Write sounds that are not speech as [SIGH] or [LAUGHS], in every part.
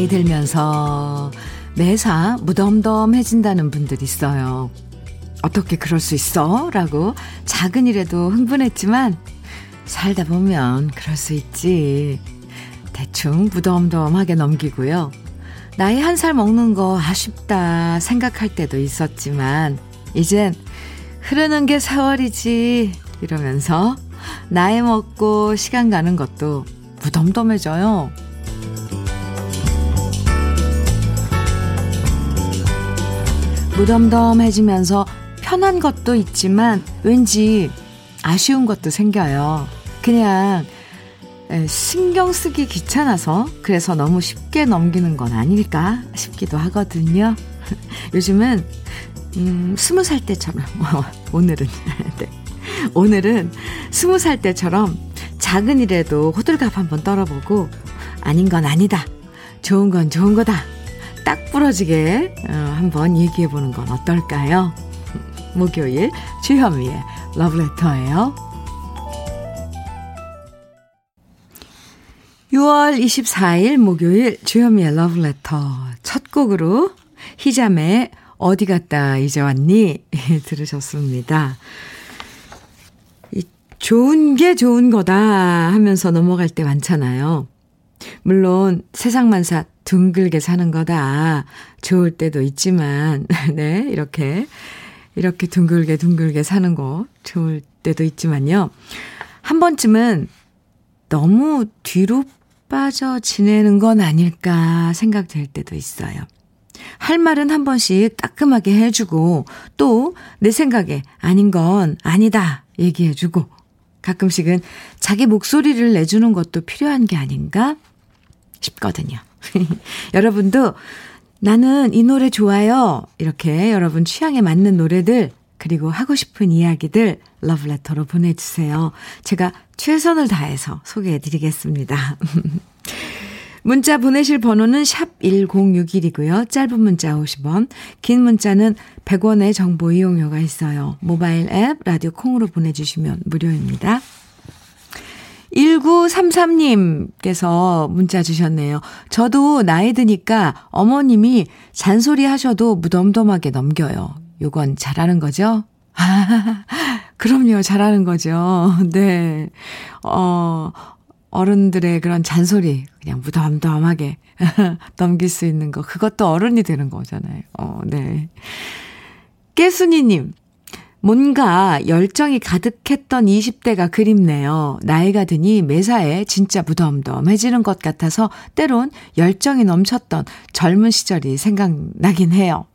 나이 들면서 매사 무덤덤해진다는 분들 있어요. 어떻게 그럴 수 있어? 라고 작은 일에도 흥분했지만 살다 보면 그럴 수 있지. 대충 무덤덤하게 넘기고요. 나이 한 살 먹는 거 아쉽다 생각할 때도 있었지만 이젠 흐르는 게 세월이지 이러면서 나이 먹고 시간 가는 것도 무덤덤해져요. 무덤덤해지면서 편한 것도 있지만 왠지 아쉬운 것도 생겨요. 그냥 신경 쓰기 귀찮아서 그래서 너무 쉽게 넘기는 건 아닐까 싶기도 하거든요. [LAUGHS] 요즘은 음, 스무 살 때처럼 [LAUGHS] 오늘은 [LAUGHS] 네. 오늘은 스무 살 때처럼 작은 일에도 호들갑 한번 떨어보고 아닌 건 아니다. 좋은 건 좋은 거다. 딱 부러지게 어, 한번 얘기해 보는 건 어떨까요? 목요일 주현미의 러브레터예요. 6월 24일 목요일 주현미의 러브레터 첫 곡으로 희자매 어디 갔다 이제 왔니? [LAUGHS] 들으셨습니다. 좋은 게 좋은 거다 하면서 넘어갈 때 많잖아요. 물론 세상만사 둥글게 사는 거다. 좋을 때도 있지만, [LAUGHS] 네, 이렇게, 이렇게 둥글게 둥글게 사는 거 좋을 때도 있지만요. 한 번쯤은 너무 뒤로 빠져 지내는 건 아닐까 생각될 때도 있어요. 할 말은 한 번씩 따끔하게 해주고 또 내 생각에 아닌 건 아니다 얘기해주고 가끔씩은 자기 목소리를 내주는 것도 필요한 게 아닌가 싶거든요. [LAUGHS] 여러분도 나는 이 노래 좋아요. 이렇게 여러분 취향에 맞는 노래들 그리고 하고 싶은 이야기들 러브레터로 보내주세요. 제가 최선을 다해서 소개해 드리겠습니다. [LAUGHS] 문자 보내실 번호는 샵 1061이고요. 짧은 문자 50원, 긴 문자는 100원의 정보 이용료가 있어요. 모바일 앱, 라디오 콩으로 보내주시면 무료입니다. 1933님께서 문자 주셨네요. 저도 나이 드니까 어머님이 잔소리 하셔도 무덤덤하게 넘겨요. 요건 잘하는 거죠? 아, [LAUGHS] 그럼요. 잘하는 거죠. [LAUGHS] 네. 어, 어른들의 그런 잔소리 그냥 무덤덤하게 [LAUGHS] 넘길 수 있는 거 그것도 어른이 되는 거잖아요. 어, 네. 깨순이님 뭔가 열정이 가득했던 20대가 그립네요. 나이가 드니 매사에 진짜 무덤덤해지는 것 같아서 때론 열정이 넘쳤던 젊은 시절이 생각나긴 해요.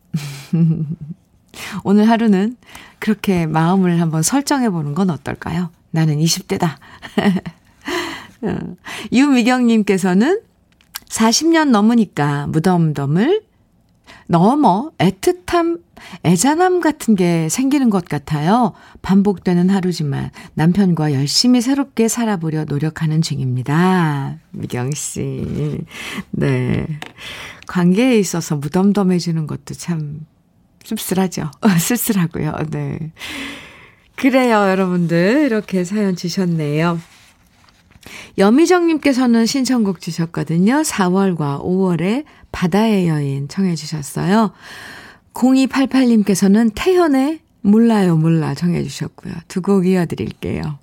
[LAUGHS] 오늘 하루는 그렇게 마음을 한번 설정해 보는 건 어떨까요? 나는 20대다. [LAUGHS] 어. 유미경님께서는 40년 넘으니까 무덤덤을 넘어 애틋함, 애잔함 같은 게 생기는 것 같아요. 반복되는 하루지만 남편과 열심히 새롭게 살아보려 노력하는 중입니다. 미경 씨. 네. 관계에 있어서 무덤덤해지는 것도 참 씁쓸하죠. 씁쓸하고요. 네. 그래요, 여러분들. 이렇게 사연 주셨네요. 여미정님께서는 신청곡 주셨거든요. 4월과 5월에 바다의 여인 청해 주셨어요. 0288님께서는 태연의 몰라요 몰라 청해 주셨고요. 두 곡 이어드릴게요.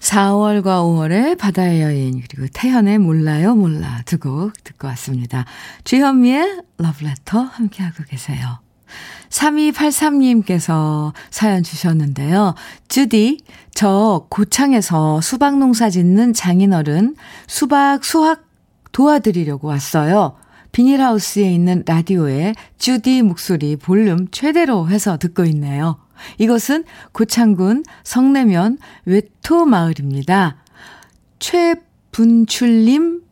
4월과 5월에 바다의 여인 그리고 태연의 몰라요 몰라 두 곡 듣고 왔습니다. 주현미의 러브레터 함께하고 계세요. 3283님께서 사연 주셨는데요. 주디, 저 고창에서 수박 농사 짓는 장인어른 수박 수확 도와드리려고 왔어요. 비닐하우스에 있는 라디오에 주디 목소리 볼륨 최대로 해서 듣고 있네요. 이것은 고창군 성내면 외토 마을입니다. 최분출님,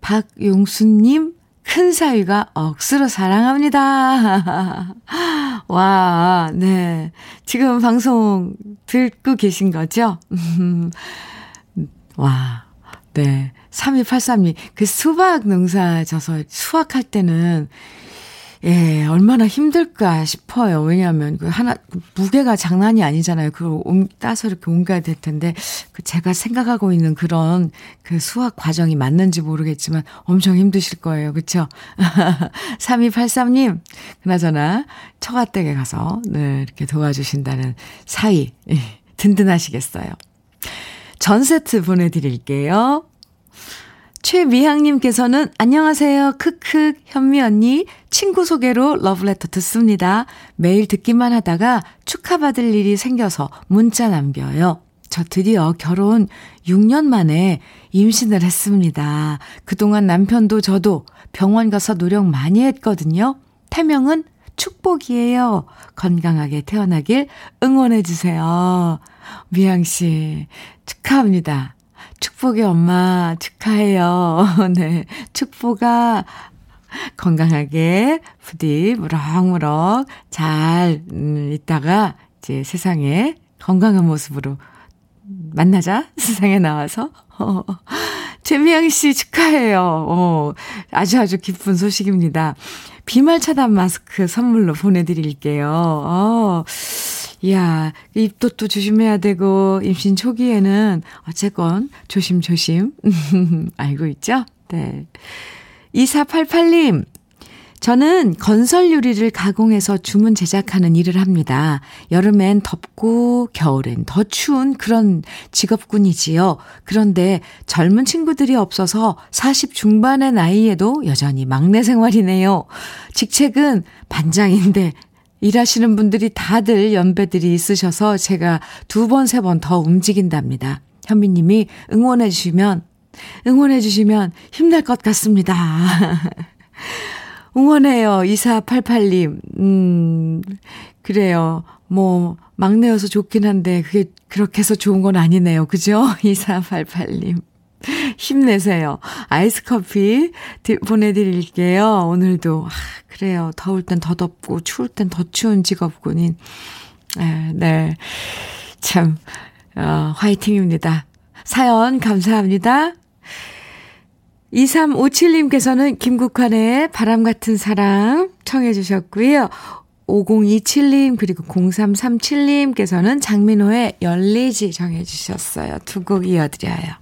박용수님, 큰 사위가 억수로 사랑합니다. [LAUGHS] 와, 네. 지금 방송 듣고 계신 거죠? [LAUGHS] 와, 네. 3283님, 그 수박 농사 져서 수확할 때는 예, 얼마나 힘들까 싶어요. 왜냐하면 그 하나, 무게가 장난이 아니잖아요. 그걸 옮, 따서 이렇게 옮겨야 될 텐데, 그 제가 생각하고 있는 그런 그 수학 과정이 맞는지 모르겠지만 엄청 힘드실 거예요. 그쵸? [LAUGHS] 3283님, 그나저나 처가댁에 가서, 네, 이렇게 도와주신다는 사이, 예, 든든하시겠어요. 전 세트 보내드릴게요. 최미향님께서는 안녕하세요. 크크 현미 언니 친구 소개로 러브레터 듣습니다. 매일 듣기만 하다가 축하받을 일이 생겨서 문자 남겨요. 저 드디어 결혼 6년 만에 임신을 했습니다. 그동안 남편도 저도 병원 가서 노력 많이 했거든요. 태명은 축복이에요. 건강하게 태어나길 응원해주세요. 미양 씨, 축하합니다. 축복의 엄마 축하해요. [LAUGHS] 네. 축복아 건강하게 부디 무럭무럭 잘 음, 있다가 이제 세상에 건강한 모습으로 만나자. [LAUGHS] 세상에 나와서. 어. [LAUGHS] 최미양 씨 축하해요. 어, 아주 아주 기쁜 소식입니다. 비말 차단 마스크 선물로 보내드릴게요. 어. 이야, 입도 또 조심해야 되고, 임신 초기에는 어쨌건 조심조심. [LAUGHS] 알고 있죠? 네. 2488님, 저는 건설 유리를 가공해서 주문 제작하는 일을 합니다. 여름엔 덥고 겨울엔 더 추운 그런 직업군이지요. 그런데 젊은 친구들이 없어서 40 중반의 나이에도 여전히 막내 생활이네요. 직책은 반장인데 일하시는 분들이 다들 연배들이 있으셔서 제가 두 번, 세 번 더 움직인답니다. 현미님이 응원해 주시면, 응원해 주시면 힘날 것 같습니다. [LAUGHS] 응원해요. 2488님. 음, 그래요. 뭐, 막내여서 좋긴 한데, 그게 그렇게 해서 좋은 건 아니네요. 그죠? [LAUGHS] 2488님. 힘내세요. 아이스 커피 보내드릴게요. 오늘도. 아, 그래요. 더울 땐 더 덥고, 추울 땐 더 추운 직업군인. 네, 네. 참, 어, 화이팅입니다. 사연 감사합니다. 2357님께서는 김국환의 바람 같은 사랑 청해 주셨고요. 5027님 그리고 0337님께서는 장민호의 열리지 정해 주셨어요. 두 곡 이어드려요.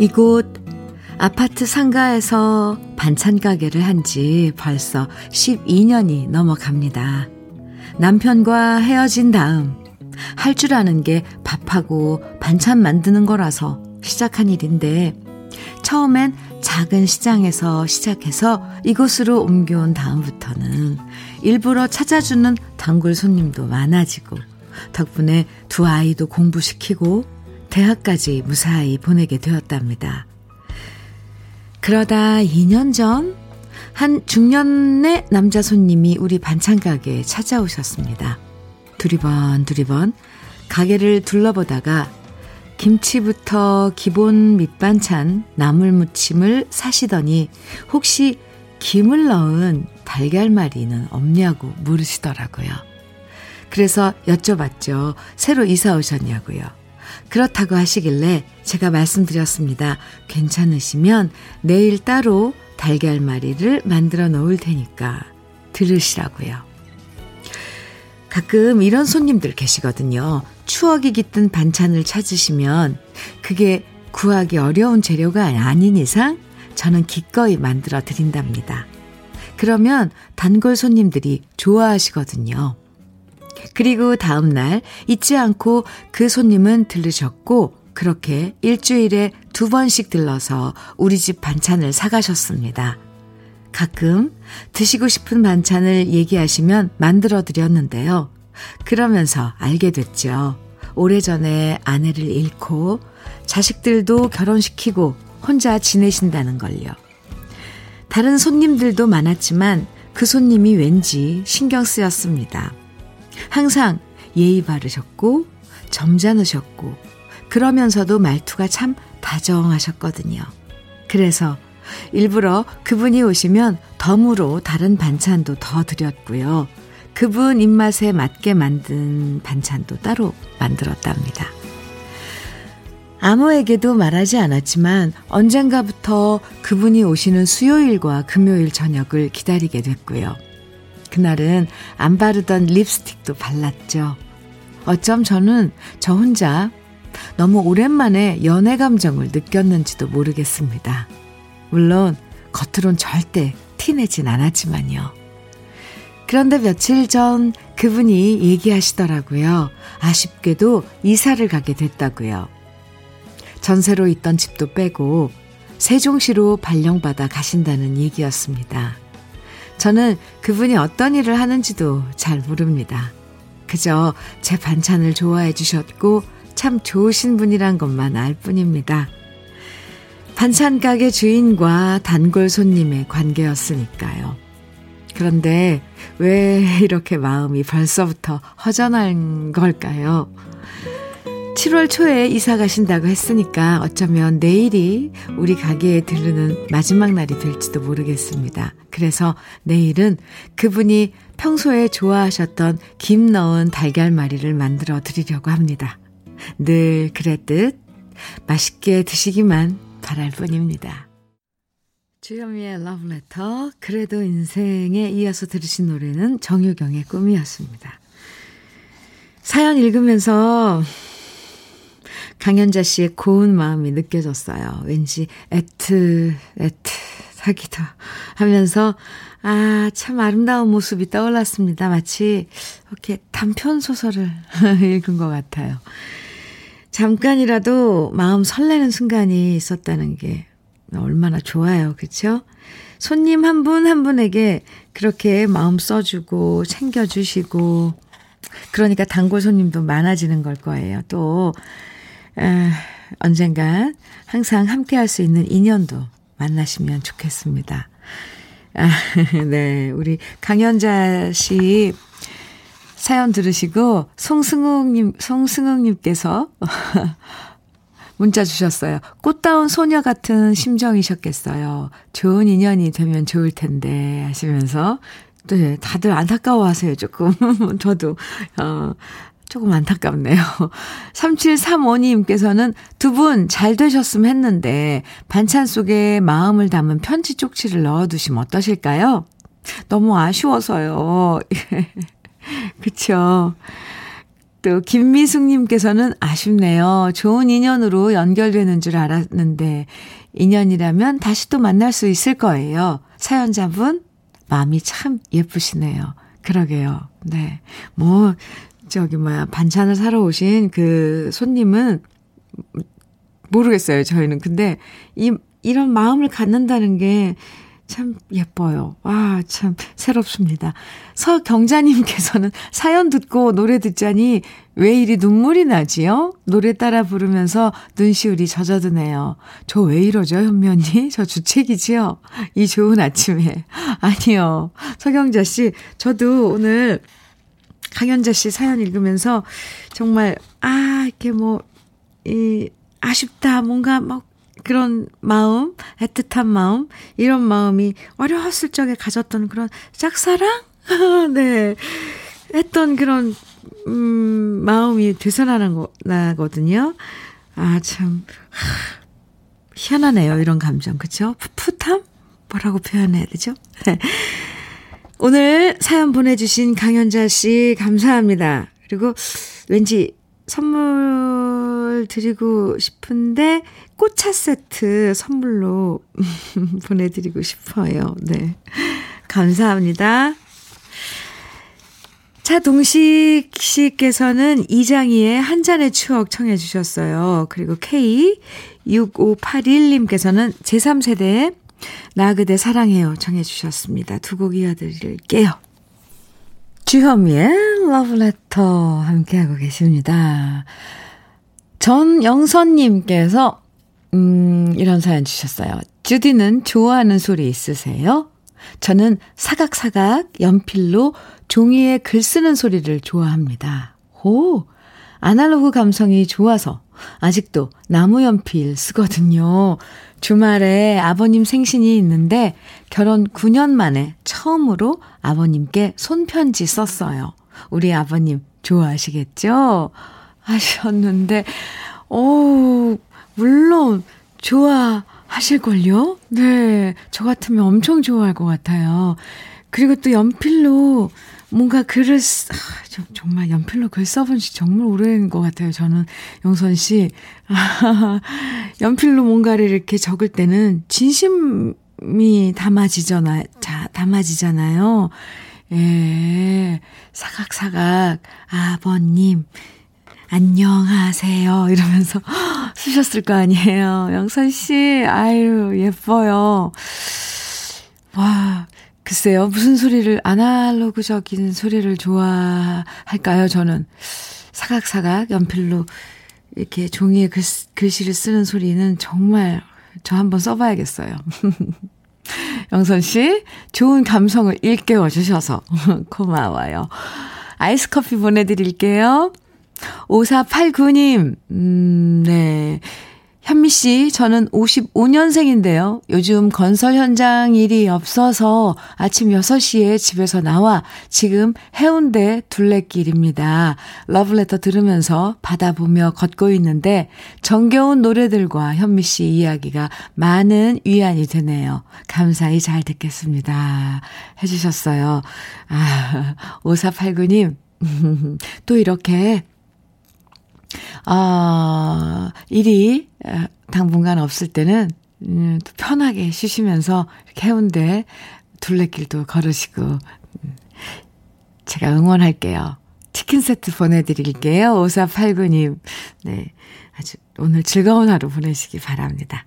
이곳 아파트 상가에서 반찬 가게를 한 지 벌써 12년이 넘어갑니다. 남편과 헤어진 다음 할 줄 아는 게 밥하고 반찬 만드는 거라서 시작한 일인데 처음엔 작은 시장에서 시작해서 이곳으로 옮겨온 다음부터는 일부러 찾아주는 단골 손님도 많아지고 덕분에 두 아이도 공부시키고 대학까지 무사히 보내게 되었답니다. 그러다 2년 전, 한 중년의 남자 손님이 우리 반찬 가게에 찾아오셨습니다. 두리번, 두리번, 가게를 둘러보다가 김치부터 기본 밑반찬, 나물 무침을 사시더니 혹시 김을 넣은 달걀말이는 없냐고 물으시더라고요. 그래서 여쭤봤죠. 새로 이사 오셨냐고요. 그렇다고 하시길래 제가 말씀드렸습니다. 괜찮으시면 내일 따로 달걀말이를 만들어 놓을 테니까 들으시라고요. 가끔 이런 손님들 계시거든요. 추억이 깃든 반찬을 찾으시면 그게 구하기 어려운 재료가 아닌 이상 저는 기꺼이 만들어 드린답니다. 그러면 단골 손님들이 좋아하시거든요. 그리고 다음날 잊지 않고 그 손님은 들르셨고 그렇게 일주일에 두 번씩 들러서 우리 집 반찬을 사가셨습니다. 가끔 드시고 싶은 반찬을 얘기하시면 만들어 드렸는데요. 그러면서 알게 됐죠. 오래전에 아내를 잃고 자식들도 결혼시키고 혼자 지내신다는 걸요. 다른 손님들도 많았지만 그 손님이 왠지 신경 쓰였습니다. 항상 예의 바르셨고 점잖으셨고 그러면서도 말투가 참 다정하셨거든요. 그래서 일부러 그분이 오시면 덤으로 다른 반찬도 더 드렸고요. 그분 입맛에 맞게 만든 반찬도 따로 만들었답니다. 아무에게도 말하지 않았지만 언젠가부터 그분이 오시는 수요일과 금요일 저녁을 기다리게 됐고요. 그날은 안 바르던 립스틱도 발랐죠. 어쩜 저는 저 혼자 너무 오랜만에 연애 감정을 느꼈는지도 모르겠습니다. 물론 겉으론 절대 티내진 않았지만요. 그런데 며칠 전 그분이 얘기하시더라고요. 아쉽게도 이사를 가게 됐다고요. 전세로 있던 집도 빼고 세종시로 발령받아 가신다는 얘기였습니다. 저는 그분이 어떤 일을 하는지도 잘 모릅니다. 그저 제 반찬을 좋아해 주셨고 참 좋으신 분이란 것만 알 뿐입니다. 반찬 가게 주인과 단골 손님의 관계였으니까요. 그런데 왜 이렇게 마음이 벌써부터 허전한 걸까요? 7월 초에 이사 가신다고 했으니까 어쩌면 내일이 우리 가게에 들르는 마지막 날이 될지도 모르겠습니다. 그래서 내일은 그분이 평소에 좋아하셨던 김 넣은 달걀말이를 만들어 드리려고 합니다. 늘 그랬듯 맛있게 드시기만 바랄 뿐입니다. 주현미의 러브레터 그래도 인생에 이어서 들으신 노래는 정유경의 꿈이었습니다. 사연 읽으면서 강현자 씨의 고운 마음이 느껴졌어요. 왠지 애트, 애트, 하기도 하면서, 아, 참 아름다운 모습이 떠올랐습니다. 마치 이렇게 단편 소설을 [LAUGHS] 읽은 것 같아요. 잠깐이라도 마음 설레는 순간이 있었다는 게 얼마나 좋아요. 그쵸? 손님 한 분한 한 분에게 그렇게 마음 써주고 챙겨주시고, 그러니까 단골 손님도 많아지는 걸 거예요. 또, 에, 언젠간 항상 함께 할 수 있는 인연도 만나시면 좋겠습니다. 아, [LAUGHS] 네. 우리 강현자 씨 사연 들으시고 송승욱님, 송승욱님께서 [LAUGHS] 문자 주셨어요. 꽃다운 소녀 같은 심정이셨겠어요. 좋은 인연이 되면 좋을 텐데 하시면서 네, 다들 안타까워 하세요, 조금. [LAUGHS] 저도, 어, 조금 안타깝네요. [LAUGHS] 3735님께서는 두 분 잘 되셨으면 했는데 반찬 속에 마음을 담은 편지 쪽지를 넣어두시면 어떠실까요? 너무 아쉬워서요. [LAUGHS] 그쵸. 또 김미숙님께서는 아쉽네요. 좋은 인연으로 연결되는 줄 알았는데 인연이라면 다시 또 만날 수 있을 거예요. 사연자분 마음이 참 예쁘시네요. 그러게요. 네. 뭐 저기 뭐야 반찬을 사러 오신 그 손님은 모르겠어요. 저희는 근데 이 이런 마음을 갖는다는 게 참 예뻐요. 와, 참 새롭습니다. 서경자님께서는 [LAUGHS] 사연 듣고 노래 듣자니 왜 이리 눈물이 나지요? 노래 따라 부르면서 눈시울이 젖어드네요. 저 왜 이러죠, 현면이? 저 주책이지요? 이 좋은 아침에. [LAUGHS] 아니요. 서경자 씨, 저도 오늘 강현자 씨 사연 읽으면서 정말, 아, 이렇게 뭐, 이, 아쉽다, 뭔가 막 그런 마음, 애틋한 마음, 이런 마음이 어려웠을 적에 가졌던 그런 짝사랑? [LAUGHS] 네. 했던 그런, 음, 마음이 되살아난 나거든요. 아, 참, 하, 희한하네요. 이런 감정. 그쵸? 풋풋함? 뭐라고 표현해야 되죠? [LAUGHS] 오늘 사연 보내주신 강현자 씨 감사합니다. 그리고 왠지 선물 드리고 싶은데 꽃차 세트 선물로 [LAUGHS] 보내드리고 싶어요. 네. 감사합니다. 차동식 씨께서는 이장희의 한 잔의 추억 청해 주셨어요. 그리고 K6581님께서는 제3세대의 나 그대 사랑해요 정해 주셨습니다. 두 곡 이어드릴게요. 주현미의 러브레터 함께하고 계십니다. 전영선님께서, 음, 이런 사연 주셨어요. 주디는 좋아하는 소리 있으세요? 저는 사각사각 연필로 종이에 글 쓰는 소리를 좋아합니다. 오, 아날로그 감성이 좋아서 아직도 나무 연필 쓰거든요. 주말에 아버님 생신이 있는데 결혼 9년 만에 처음으로 아버님께 손편지 썼어요. 우리 아버님 좋아하시겠죠? 하셨는데, 오, 물론 좋아하실걸요? 네. 저 같으면 엄청 좋아할 것 같아요. 그리고 또 연필로 뭔가 글을, 쓰, 아, 저, 정말 연필로 글 써본 지 정말 오래된 것 같아요. 저는 영선 씨. 아, [LAUGHS] 연필로 뭔가를 이렇게 적을 때는 진심이 담아지잖아요. 자, 담아지잖아요. 예, 사각사각, 아버님, 안녕하세요. 이러면서 [LAUGHS] 쓰셨을 거 아니에요. 영선 씨, 아유, 예뻐요. 와, 글쎄요, 무슨 소리를, 아날로그적인 소리를 좋아할까요, 저는? 사각사각 연필로 이렇게 종이에 글, 글씨를 쓰는 소리는 정말 저 한번 써봐야겠어요. [LAUGHS] 영선 씨, 좋은 감성을 일깨워 주셔서 [LAUGHS] 고마워요. 아이스 커피 보내드릴게요. 5489님, 음, 네. 현미 씨, 저는 55년생인데요. 요즘 건설 현장 일이 없어서 아침 6시에 집에서 나와 지금 해운대 둘레길입니다. 러브레터 들으면서 바다 보며 걷고 있는데 정겨운 노래들과 현미 씨 이야기가 많은 위안이 되네요. 감사히 잘 듣겠습니다. 해주셨어요. 아, 5489님, [LAUGHS] 또 이렇게 아, 일이 당분간 없을 때는 음, 편하게 쉬시면서 이렇게 해운대 둘레길도 걸으시고 음, 제가 응원할게요. 치킨 세트 보내드릴게요. 5489님. 네. 아주 오늘 즐거운 하루 보내시기 바랍니다.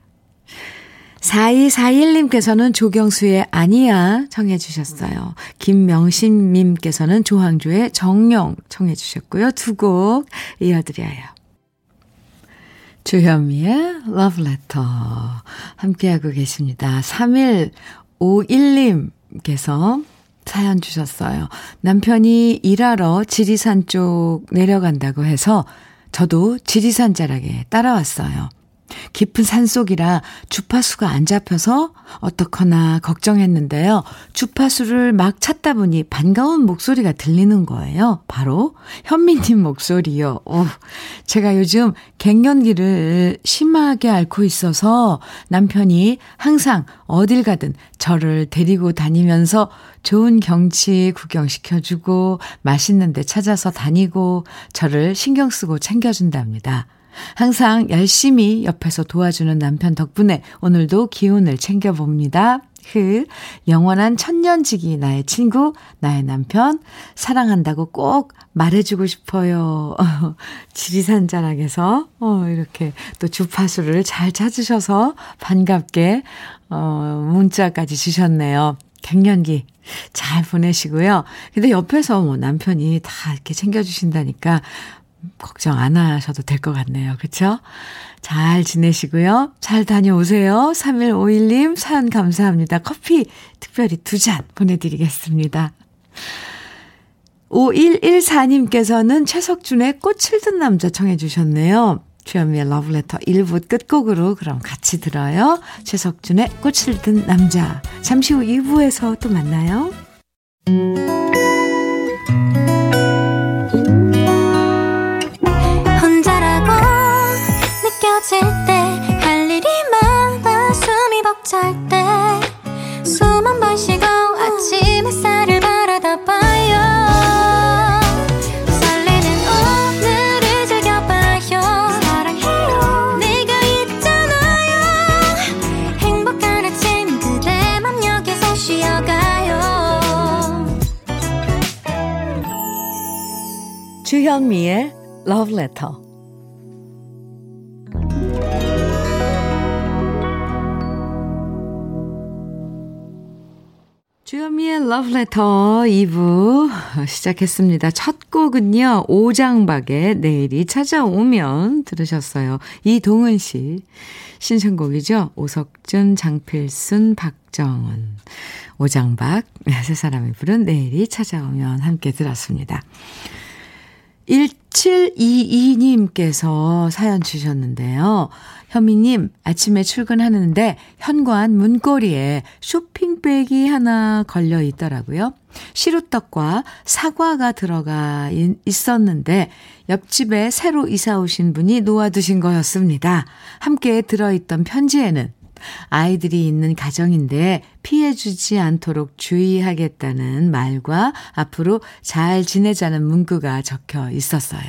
4241님께서는 조경수의 아니야 청해 주셨어요. 김명신님께서는 조항조의 정령 청해 주셨고요. 두 곡 이어드려요. 주현미의 Love Letter 함께하고 계십니다. 3151님께서 사연 주셨어요. 남편이 일하러 지리산 쪽 내려간다고 해서 저도 지리산 자락에 따라왔어요. 깊은 산속이라 주파수가 안 잡혀서 어떡하나 걱정했는데요. 주파수를 막 찾다 보니 반가운 목소리가 들리는 거예요. 바로 현미님 목소리요. 오, 제가 요즘 갱년기를 심하게 앓고 있어서 남편이 항상 어딜 가든 저를 데리고 다니면서 좋은 경치 구경시켜주고 맛있는 데 찾아서 다니고 저를 신경 쓰고 챙겨준답니다. 항상 열심히 옆에서 도와주는 남편 덕분에 오늘도 기운을 챙겨봅니다. 그 영원한 천년지기 나의 친구, 나의 남편, 사랑한다고 꼭 말해주고 싶어요. [LAUGHS] 지리산 자락에서, 어, 이렇게 또 주파수를 잘 찾으셔서 반갑게, 어, 문자까지 주셨네요. 갱년기 잘 보내시고요. 근데 옆에서 뭐 남편이 다 이렇게 챙겨주신다니까 걱정 안 하셔도 될 것 같네요. 그쵸? 잘 지내시고요. 잘 다녀오세요. 3151님 사연 감사합니다. 커피 특별히 두 잔 보내드리겠습니다. 5114님께서는 최석준의 꽃을 든 남자 청해 주셨네요. 주현미의 러브레터 1부 끝곡으로 그럼 같이 들어요. 최석준의 꽃을 든 남자. 잠시 후 2부에서 또 만나요. 주현미의 Love Letter 주현미의 러브레터 2부 시작했습니다. 첫 곡은요. 오장박의 내일이 찾아오면 들으셨어요. 이동은 씨 신청곡이죠. 오석준, 장필순, 박정은 오장박 세 사람이 부른 내일이 찾아오면 함께 들었습니다. 1722님께서 사연 주셨는데요. 현미님, 아침에 출근하는데 현관 문고리에 쇼핑백이 하나 걸려 있더라고요. 시루떡과 사과가 들어가 있었는데 옆집에 새로 이사 오신 분이 놓아두신 거였습니다. 함께 들어있던 편지에는 아이들이 있는 가정인데 피해주지 않도록 주의하겠다는 말과 앞으로 잘 지내자는 문구가 적혀 있었어요.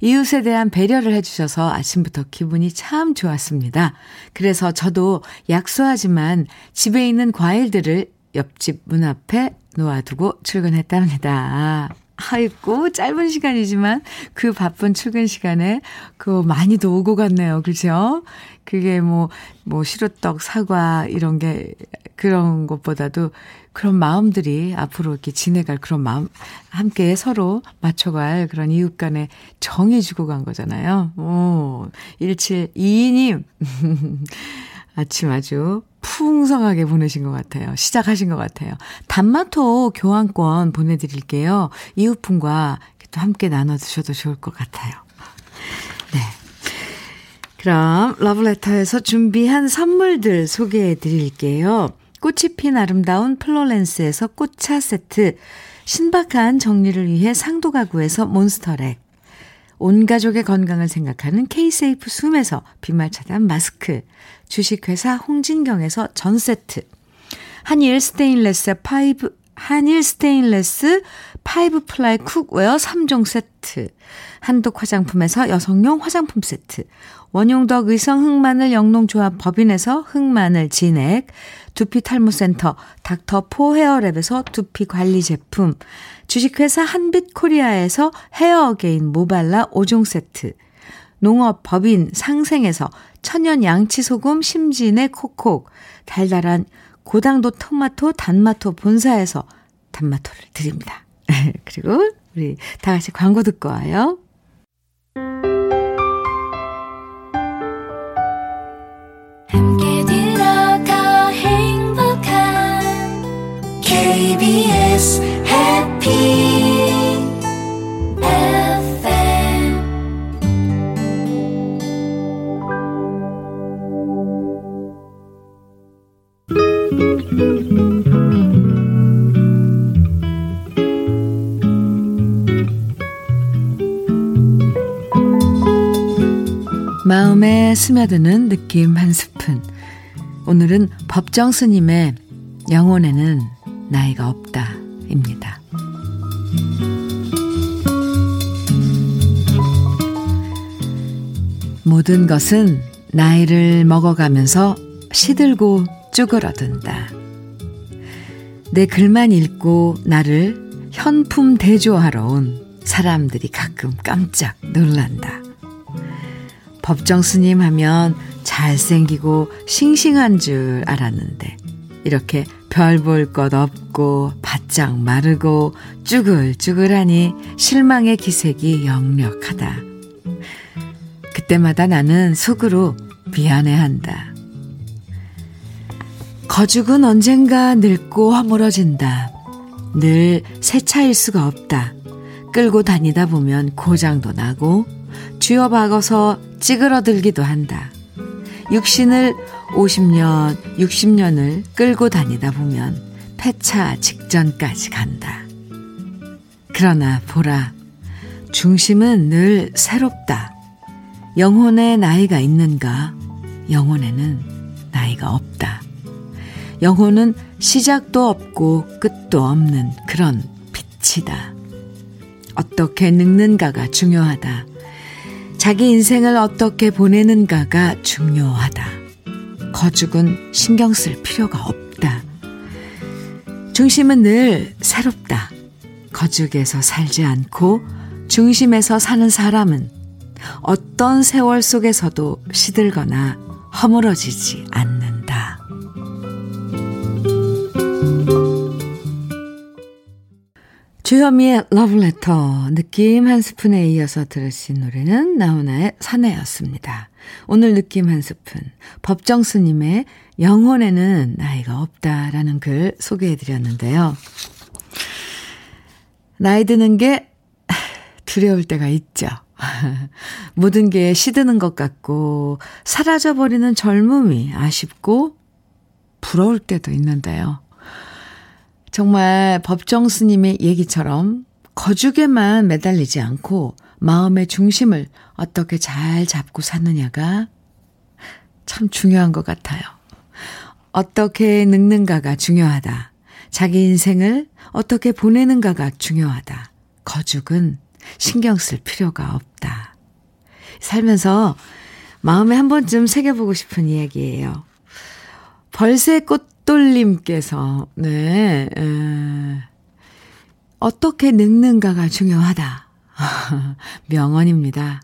이웃에 대한 배려를 해주셔서 아침부터 기분이 참 좋았습니다. 그래서 저도 약소하지만 집에 있는 과일들을 옆집 문 앞에 놓아두고 출근했답니다. 아이고, 짧은 시간이지만 그 바쁜 출근 시간에 그 많이도 오고 갔네요. 그죠? 그게 뭐, 뭐, 시루떡, 사과, 이런 게, 그런 것보다도 그런 마음들이 앞으로 이렇게 지내갈 그런 마음, 함께 서로 맞춰갈 그런 이웃 간에 정이 주고 간 거잖아요. 오, 1722님. [LAUGHS] 아침 아주 풍성하게 보내신 것 같아요. 시작하신 것 같아요. 단마토 교환권 보내드릴게요. 이웃분과 또 함께 나눠드셔도 좋을 것 같아요. 네. 그럼 러브레터에서 준비한 선물들 소개해 드릴게요. 꽃이 핀 아름다운 플로렌스에서 꽃차 세트, 신박한 정리를 위해 상도 가구에서 몬스터렉, 온 가족의 건강을 생각하는 케이세이프 숨에서 비말 차단 마스크, 주식회사 홍진경에서 전 세트, 한일 스테인레스 five, 한일 스테인레스 five ply cookware 3종 세트, 한독 화장품에서 여성용 화장품 세트, 원용덕 의성 흑마늘 영농조합 법인에서 흑마늘 진액, 두피 탈모센터 닥터포 헤어랩에서 두피 관리 제품, 주식회사 한빛코리아에서 헤어게인 모발라 5종 세트, 농업 법인 상생에서 천연 양치소금 심진의 콕콕, 달달한 고당도 토마토 단마토 본사에서 단마토를 드립니다. [LAUGHS] 그리고 우리 다 같이 광고 듣고 와요. 스며드는 느낌 한 스푼. 오늘은 법정 스님의 영혼에는 나이가 없다. 입니다. 모든 것은 나이를 먹어가면서 시들고 쭈그러든다. 내 글만 읽고 나를 현품 대조하러 온 사람들이 가끔 깜짝 놀란다. 법정 스님 하면 잘생기고 싱싱한 줄 알았는데 이렇게 별 볼 것 없고 바짝 마르고 쭈글쭈글하니 실망의 기색이 역력하다. 그때마다 나는 속으로 미안해한다. 거죽은 언젠가 늙고 허물어진다. 늘 새 차일 수가 없다. 끌고 다니다 보면 고장도 나고 쥐어박아서 찌그러들기도 한다. 육신을 50년, 60년을 끌고 다니다 보면 폐차 직전까지 간다. 그러나 보라, 중심은 늘 새롭다. 영혼에 나이가 있는가? 영혼에는 나이가 없다. 영혼은 시작도 없고 끝도 없는 그런 빛이다. 어떻게 늙는가가 중요하다. 자기 인생을 어떻게 보내는가가 중요하다. 거죽은 신경 쓸 필요가 없다. 중심은 늘 새롭다. 거죽에서 살지 않고 중심에서 사는 사람은 어떤 세월 속에서도 시들거나 허물어지지 않는 주현미의 러브레터 느낌 한 스푼에 이어서 들으신 노래는 나훈아의 사내였습니다. 오늘 느낌 한 스푼 법정스님의 영혼에는 나이가 없다라는 글 소개해드렸는데요. 나이 드는 게 두려울 때가 있죠. [LAUGHS] 모든 게 시드는 것 같고 사라져버리는 젊음이 아쉽고 부러울 때도 있는데요. 정말 법정 스님의 얘기처럼 거죽에만 매달리지 않고 마음의 중심을 어떻게 잘 잡고 사느냐가 참 중요한 것 같아요. 어떻게 늙는가가 중요하다. 자기 인생을 어떻게 보내는가가 중요하다. 거죽은 신경 쓸 필요가 없다. 살면서 마음에 한 번쯤 새겨보고 싶은 이야기예요. 벌새 꽃 돌림께서, 네, 에, 어떻게 늙는가가 중요하다. [LAUGHS] 명언입니다.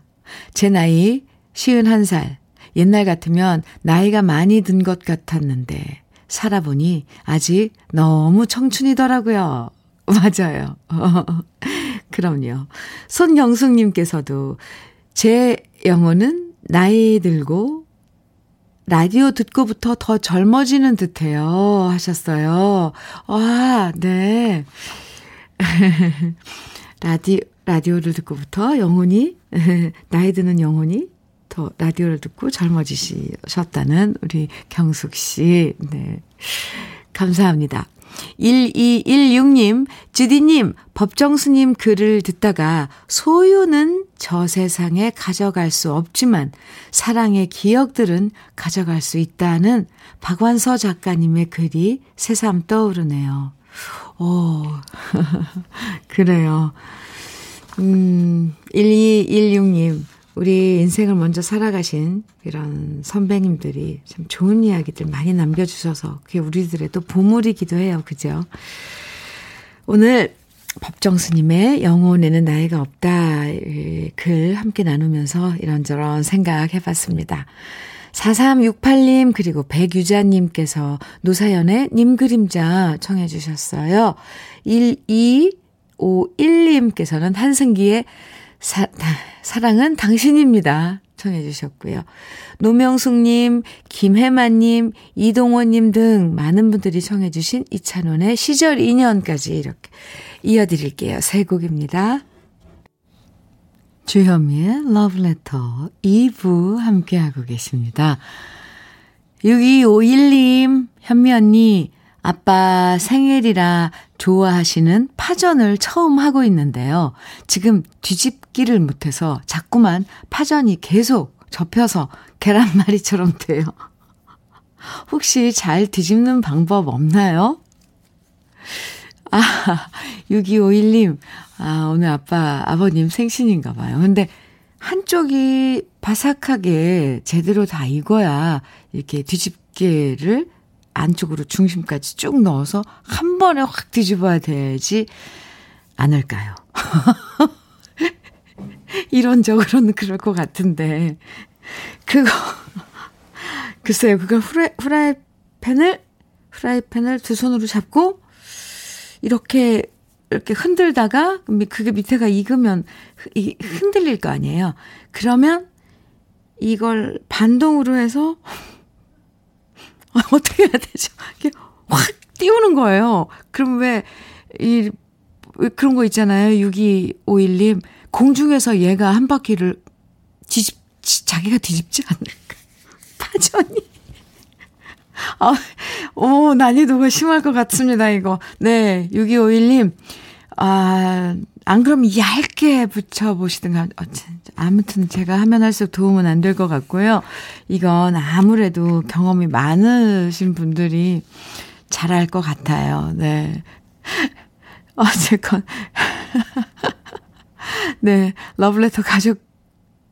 제 나이 51살. 옛날 같으면 나이가 많이 든 것 같았는데, 살아보니 아직 너무 청춘이더라고요. [LAUGHS] 맞아요. [LAUGHS] 그럼요. 손영숙님께서도 제 영혼은 나이 들고 라디오 듣고부터 더 젊어지는 듯해요. 하셨어요. 와, 네. [LAUGHS] 라디오, 라디오를 듣고부터 영혼이, [LAUGHS] 나이 드는 영혼이 더 라디오를 듣고 젊어지셨다는 우리 경숙 씨. 네. 감사합니다. 1216님, 주디님, 법정스님 글을 듣다가 소유는 저 세상에 가져갈 수 없지만 사랑의 기억들은 가져갈 수 있다는 박완서 작가님의 글이 새삼 떠오르네요. 오, [LAUGHS] 그래요. 음, 1216님, 우리 인생을 먼저 살아가신 이런 선배님들이 참 좋은 이야기들 많이 남겨주셔서 그게 우리들의 또 보물이기도 해요. 그죠? 오늘 법정스님의 영혼에는 나이가 없다 글 함께 나누면서 이런저런 생각 해 봤습니다. 4368님 그리고 백유자님께서 노사연의 님 그림자 청해 주셨어요. 1251님께서는 한승기의 사, 사랑은 당신입니다. 청해 주셨고요. 노명숙님, 김혜만님, 이동원님 등 많은 분들이 청해 주신 이찬원의 시절 인연까지 이렇게 이어드릴게요. 세 곡입니다. 주현미의 러브레터 2부 함께하고 계십니다. 6251님, 현미 언니, 아빠 생일이라 좋아하시는 파전을 처음 하고 있는데요. 지금 뒤집기를 못해서 자꾸만 파전이 계속 접혀서 계란말이처럼 [LAUGHS] 돼요. 혹시 잘 뒤집는 방법 없나요? 아, 6251님, 아, 오늘 아빠, 아버님 생신인가 봐요. 근데 한쪽이 바삭하게 제대로 다 익어야 이렇게 뒤집개를 안쪽으로 중심까지 쭉 넣어서 한 번에 확 뒤집어야 되지 않을까요? [LAUGHS] 이론적으로는 그럴 것 같은데. 그거, 글쎄요, 그걸 후라이, 후라이팬을, 후라이팬을 두 손으로 잡고, 이렇게, 이렇게 흔들다가, 그게 밑에가 익으면 흔들릴 거 아니에요. 그러면 이걸 반동으로 해서 [LAUGHS] 어떻게 해야 되죠? 이렇게 확 띄우는 거예요. 그럼 왜, 이, 왜 그런 거 있잖아요. 6251님. 공중에서 얘가 한 바퀴를 뒤집, 자기가 뒤집지 않을까. [LAUGHS] 파전이. [LAUGHS] 아, 오, 난이도가 심할 것 같습니다, 이거. 네, 6251님. 아, 안 그러면 얇게 붙여보시든가. 어, 아무튼 제가 하면 할수록 도움은 안 될 것 같고요. 이건 아무래도 경험이 많으신 분들이 잘할 것 같아요. 네. [LAUGHS] 어쨌건. [LAUGHS] 네. 러블레터 가족,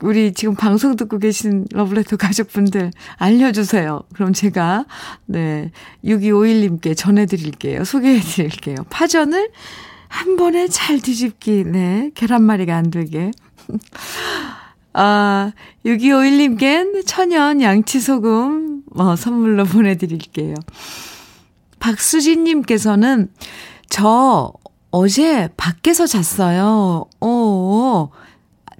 우리 지금 방송 듣고 계신 러블레터 가족분들 알려주세요. 그럼 제가, 네. 6251님께 전해드릴게요. 소개해드릴게요. 파전을 한 번에 잘 뒤집기, 네. 계란말이가 안 되게. [LAUGHS] 아, 6251님껜 천연 양치소금, 어, 선물로 보내드릴게요. 박수진님께서는 저 어제 밖에서 잤어요. 어,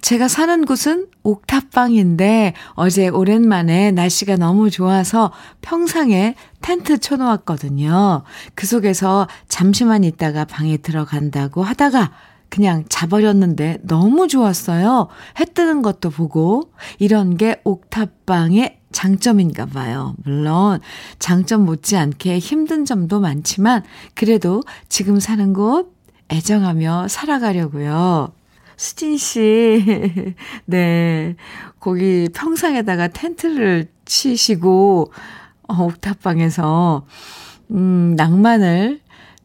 제가 사는 곳은 옥탑방인데 어제 오랜만에 날씨가 너무 좋아서 평상에 텐트 쳐놓았거든요. 그 속에서 잠시만 있다가 방에 들어간다고 하다가 그냥 자버렸는데 너무 좋았어요. 해 뜨는 것도 보고 이런 게 옥탑방의 장점인가 봐요. 물론 장점 못지않게 힘든 점도 많지만 그래도 지금 사는 곳 애정하며 살아가려고요. 수진 씨, [LAUGHS] 네. 거기 평상에다가 텐트를 치시고, 어, 옥탑방에서, 음, 낭만을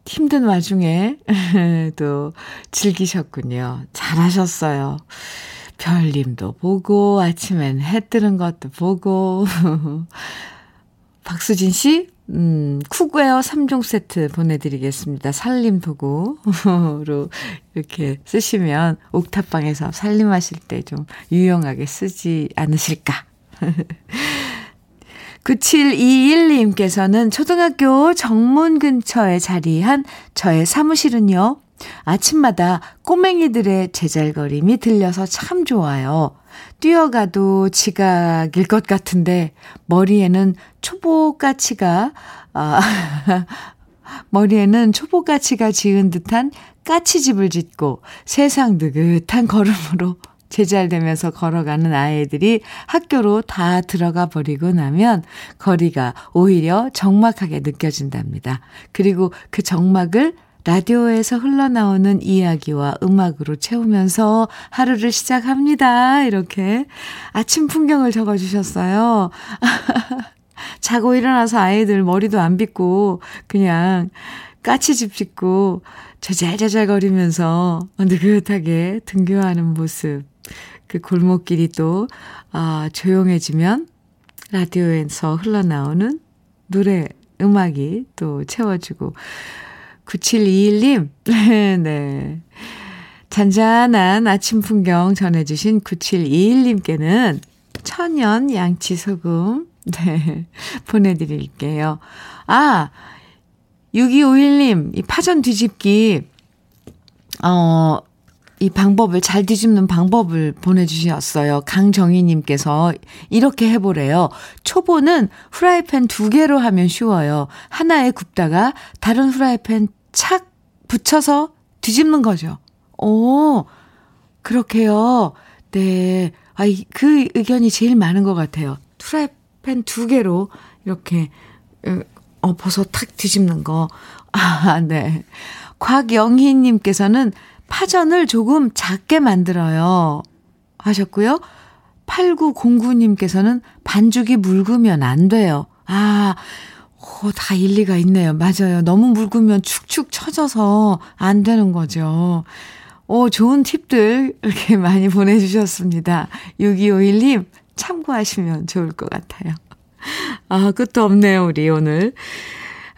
힘든 와중에 [LAUGHS] 또 즐기셨군요. 잘하셨어요. 별님도 보고, 아침엔 해 뜨는 것도 보고. [LAUGHS] 박수진 씨, 음, cookware 3종 세트 보내드리겠습니다. 살림 도구로 이렇게 쓰시면 옥탑방에서 살림하실 때 좀 유용하게 쓰지 않으실까. [LAUGHS] 9721님께서는 초등학교 정문 근처에 자리한 저의 사무실은요, 아침마다 꼬맹이들의 제잘거림이 들려서 참 좋아요. 뛰어가도 지각일 것 같은데 머리에는 초보까치가 아, [LAUGHS] 머리에는 초보까치가 지은 듯한 까치집을 짓고 세상 느긋한 걸음으로 제잘되면서 걸어가는 아이들이 학교로 다 들어가 버리고 나면 거리가 오히려 적막하게 느껴진답니다. 그리고 그 적막을 라디오에서 흘러나오는 이야기와 음악으로 채우면서 하루를 시작합니다. 이렇게 아침 풍경을 적어주셨어요. [LAUGHS] 자고 일어나서 아이들 머리도 안 빗고 그냥 까치집 짓고 자잘자잘거리면서 느긋하게 등교하는 모습. 그 골목길이 또, 아, 조용해지면 라디오에서 흘러나오는 노래, 음악이 또 채워주고 9721님, [LAUGHS] 네. 잔잔한 아침 풍경 전해주신 9721님께는 천연 양치 소금, [LAUGHS] 네, 보내드릴게요. 아, 6251님, 이 파전 뒤집기, 어, 이 방법을 잘 뒤집는 방법을 보내주셨어요. 강정희님께서 이렇게 해보래요. 초보는 후라이팬 두 개로 하면 쉬워요. 하나에 굽다가 다른 후라이팬 착 붙여서 뒤집는 거죠. 오, 그렇게요. 네. 아, 그 의견이 제일 많은 것 같아요. 프라이팬 두 개로 이렇게, 어, 버섯 탁 뒤집는 거. [LAUGHS] 아, 네. 곽영희님께서는 파전을 조금 작게 만들어요. 하셨고요. 8909님께서는 반죽이 묽으면 안 돼요. 아, 오, 다 일리가 있네요. 맞아요. 너무 묽으면 축축 처져서 안 되는 거죠. 오, 좋은 팁들 이렇게 [LAUGHS] 많이 보내주셨습니다. 6251님, 참고하시면 좋을 것 같아요. 아, 끝도 없네요, 우리 오늘.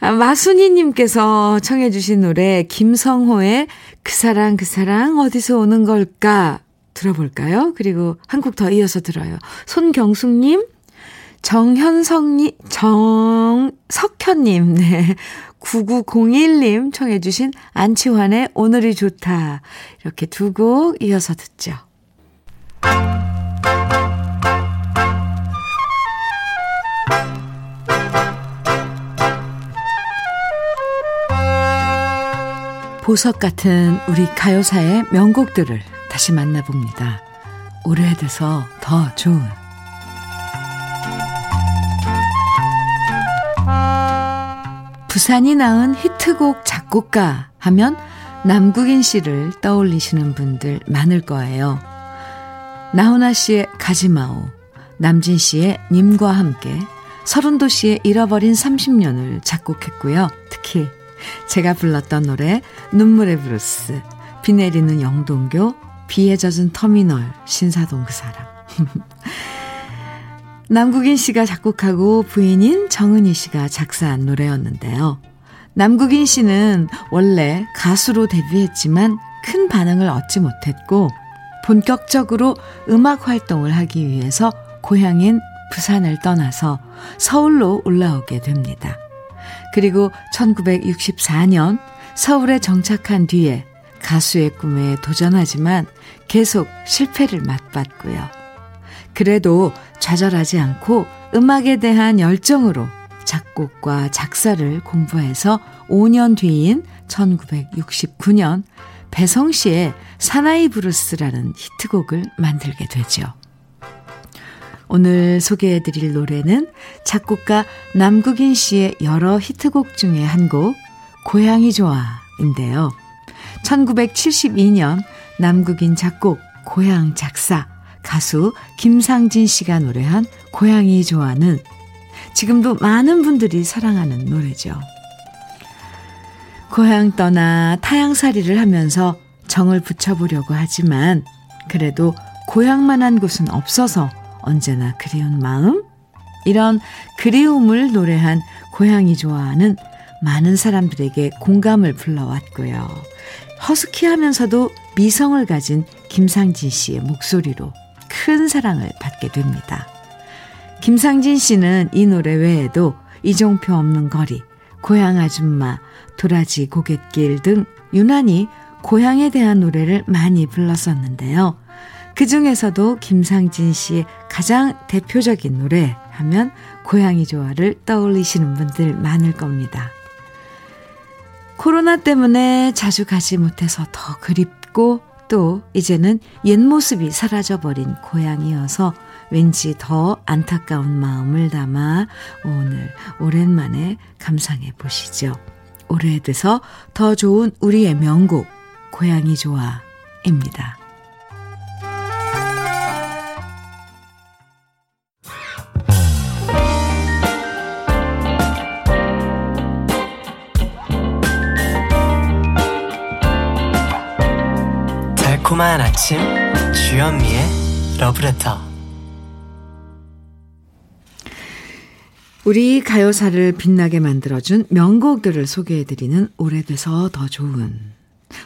아, 마순이님께서 청해주신 노래, 김성호의 그 사랑, 그 사랑, 어디서 오는 걸까? 들어볼까요? 그리고 한 곡 더 이어서 들어요. 손경숙님, 정현성님, 정석현님, 네. 9901님 청해주신 안치환의 오늘이 좋다. 이렇게 두 곡 이어서 듣죠. 보석 같은 우리 가요사의 명곡들을 다시 만나봅니다. 오래돼서 더 좋은 부산이 낳은 히트곡 작곡가 하면 남국인 씨를 떠올리시는 분들 많을 거예요. 나훈아 씨의 가지마오, 남진 씨의 님과 함께, 설운도 씨의 잃어버린 30년을 작곡했고요. 특히 제가 불렀던 노래 눈물의 브루스, 비 내리는 영동교, 비에 젖은 터미널, 신사동 그 사람. [LAUGHS] 남국인 씨가 작곡하고 부인인 정은희 씨가 작사한 노래였는데요. 남국인 씨는 원래 가수로 데뷔했지만 큰 반응을 얻지 못했고 본격적으로 음악 활동을 하기 위해서 고향인 부산을 떠나서 서울로 올라오게 됩니다. 그리고 1964년 서울에 정착한 뒤에 가수의 꿈에 도전하지만 계속 실패를 맛봤고요. 그래도 좌절하지 않고 음악에 대한 열정으로 작곡과 작사를 공부해서 5년 뒤인 1969년 배성 씨의 사나이 브루스라는 히트곡을 만들게 되죠. 오늘 소개해 드릴 노래는 작곡가 남국인 씨의 여러 히트곡 중에 한 곡, 고향이 좋아인데요. 1972년 남국인 작곡, 고향 작사, 가수 김상진 씨가 노래한 고향이 좋아는 지금도 많은 분들이 사랑하는 노래죠. 고향 떠나 타향살이를 하면서 정을 붙여보려고 하지만 그래도 고향만한 곳은 없어서 언제나 그리운 마음? 이런 그리움을 노래한 고향이 좋아하는 많은 사람들에게 공감을 불러왔고요. 허스키하면서도 미성을 가진 김상진 씨의 목소리로 큰 사랑을 받게 됩니다. 김상진 씨는 이 노래 외에도 이종표 없는 거리, 고향 아줌마, 도라지 고갯길 등 유난히 고향에 대한 노래를 많이 불렀었는데요. 그 중에서도 김상진 씨의 가장 대표적인 노래 하면 고향이 좋아를 떠올리시는 분들 많을 겁니다. 코로나 때문에 자주 가지 못해서 더 그립고 또 이제는 옛 모습이 사라져버린 고향이어서 왠지 더 안타까운 마음을 담아 오늘 오랜만에 감상해 보시죠. 오래돼서 더 좋은 우리의 명곡 고향이 좋아입니다. 달콤한 아침 주현미의 러브레터. 우리 가요사를 빛나게 만들어준 명곡들을 소개해드리는 오래돼서 더 좋은.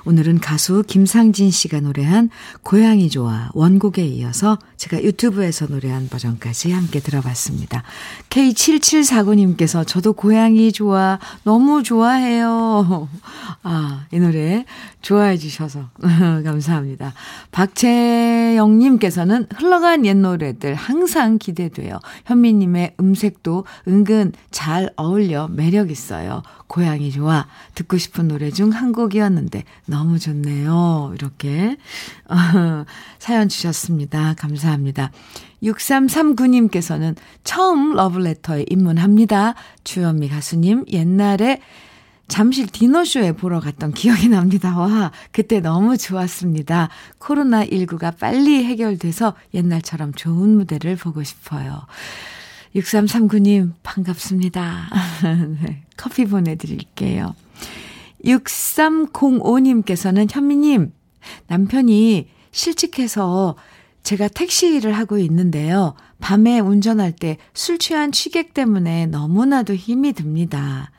오늘은 가수 김상진 씨가 노래한 고향이 좋아 원곡에 이어서 제가 유튜브에서 노래한 버전까지 함께 들어봤습니다. K7749님께서 저도 고향이 좋아 너무 좋아해요. [LAUGHS] 아, 이 노래 좋아해 주셔서 [LAUGHS] 감사합니다. 박채영님께서는 흘러간 옛 노래들 항상 기대돼요. 현미님의 음색도 은근 잘 어울려 매력 있어요. 고향이 좋아 듣고 싶은 노래 중 한 곡이었는데 너무 좋네요. 이렇게 어, [LAUGHS] 사연 주셨습니다. 감사합니다. 6339님께서는 처음 러브레터에 입문합니다. 주현미 가수님 옛날에 잠실 디너쇼에 보러 갔던 기억이 납니다. 와, 그때 너무 좋았습니다. 코로나19가 빨리 해결돼서 옛날처럼 좋은 무대를 보고 싶어요. 6339님, 반갑습니다. [LAUGHS] 네, 커피 보내드릴게요. 6305님께서는 현미님, 남편이 실직해서 제가 택시를 하고 있는데요. 밤에 운전할 때 술 취한 취객 때문에 너무나도 힘이 듭니다.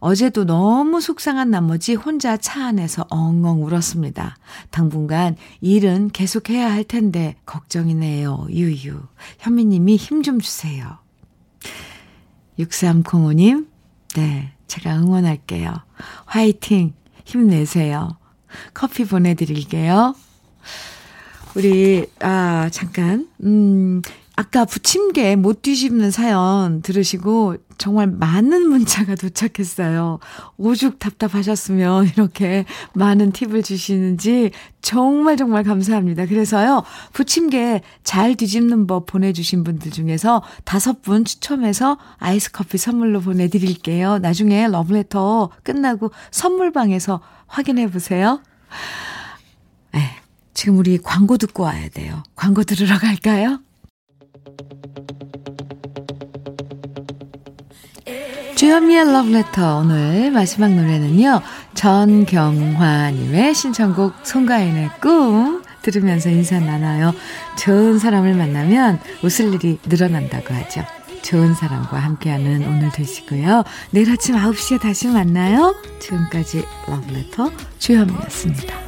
어제도 너무 속상한 나머지 혼자 차 안에서 엉엉 울었습니다. 당분간 일은 계속해야 할 텐데 걱정이네요. 유유. 현미님이 힘 좀 주세요. 6305님, 네, 제가 응원할게요. 화이팅! 힘내세요. 커피 보내드릴게요. 우리, 아, 잠깐, 음, 아까 부침개 못 뒤집는 사연 들으시고 정말 많은 문자가 도착했어요. 오죽 답답하셨으면 이렇게 많은 팁을 주시는지 정말 정말 감사합니다. 그래서요, 부침개 잘 뒤집는 법 보내주신 분들 중에서 다섯 분 추첨해서 아이스 커피 선물로 보내드릴게요. 나중에 러브레터 끝나고 선물방에서 확인해 보세요. 네, 지금 우리 광고 듣고 와야 돼요. 광고 들으러 갈까요? 주현미의 러브레터 오늘 마지막 노래는요. 전경화님의 신청곡 송가인의 꿈 들으면서 인사 나눠요. 좋은 사람을 만나면 웃을 일이 늘어난다고 하죠. 좋은 사람과 함께하는 오늘 되시고요. 내일 아침 9시에 다시 만나요. 지금까지 러브레터 주현미였습니다.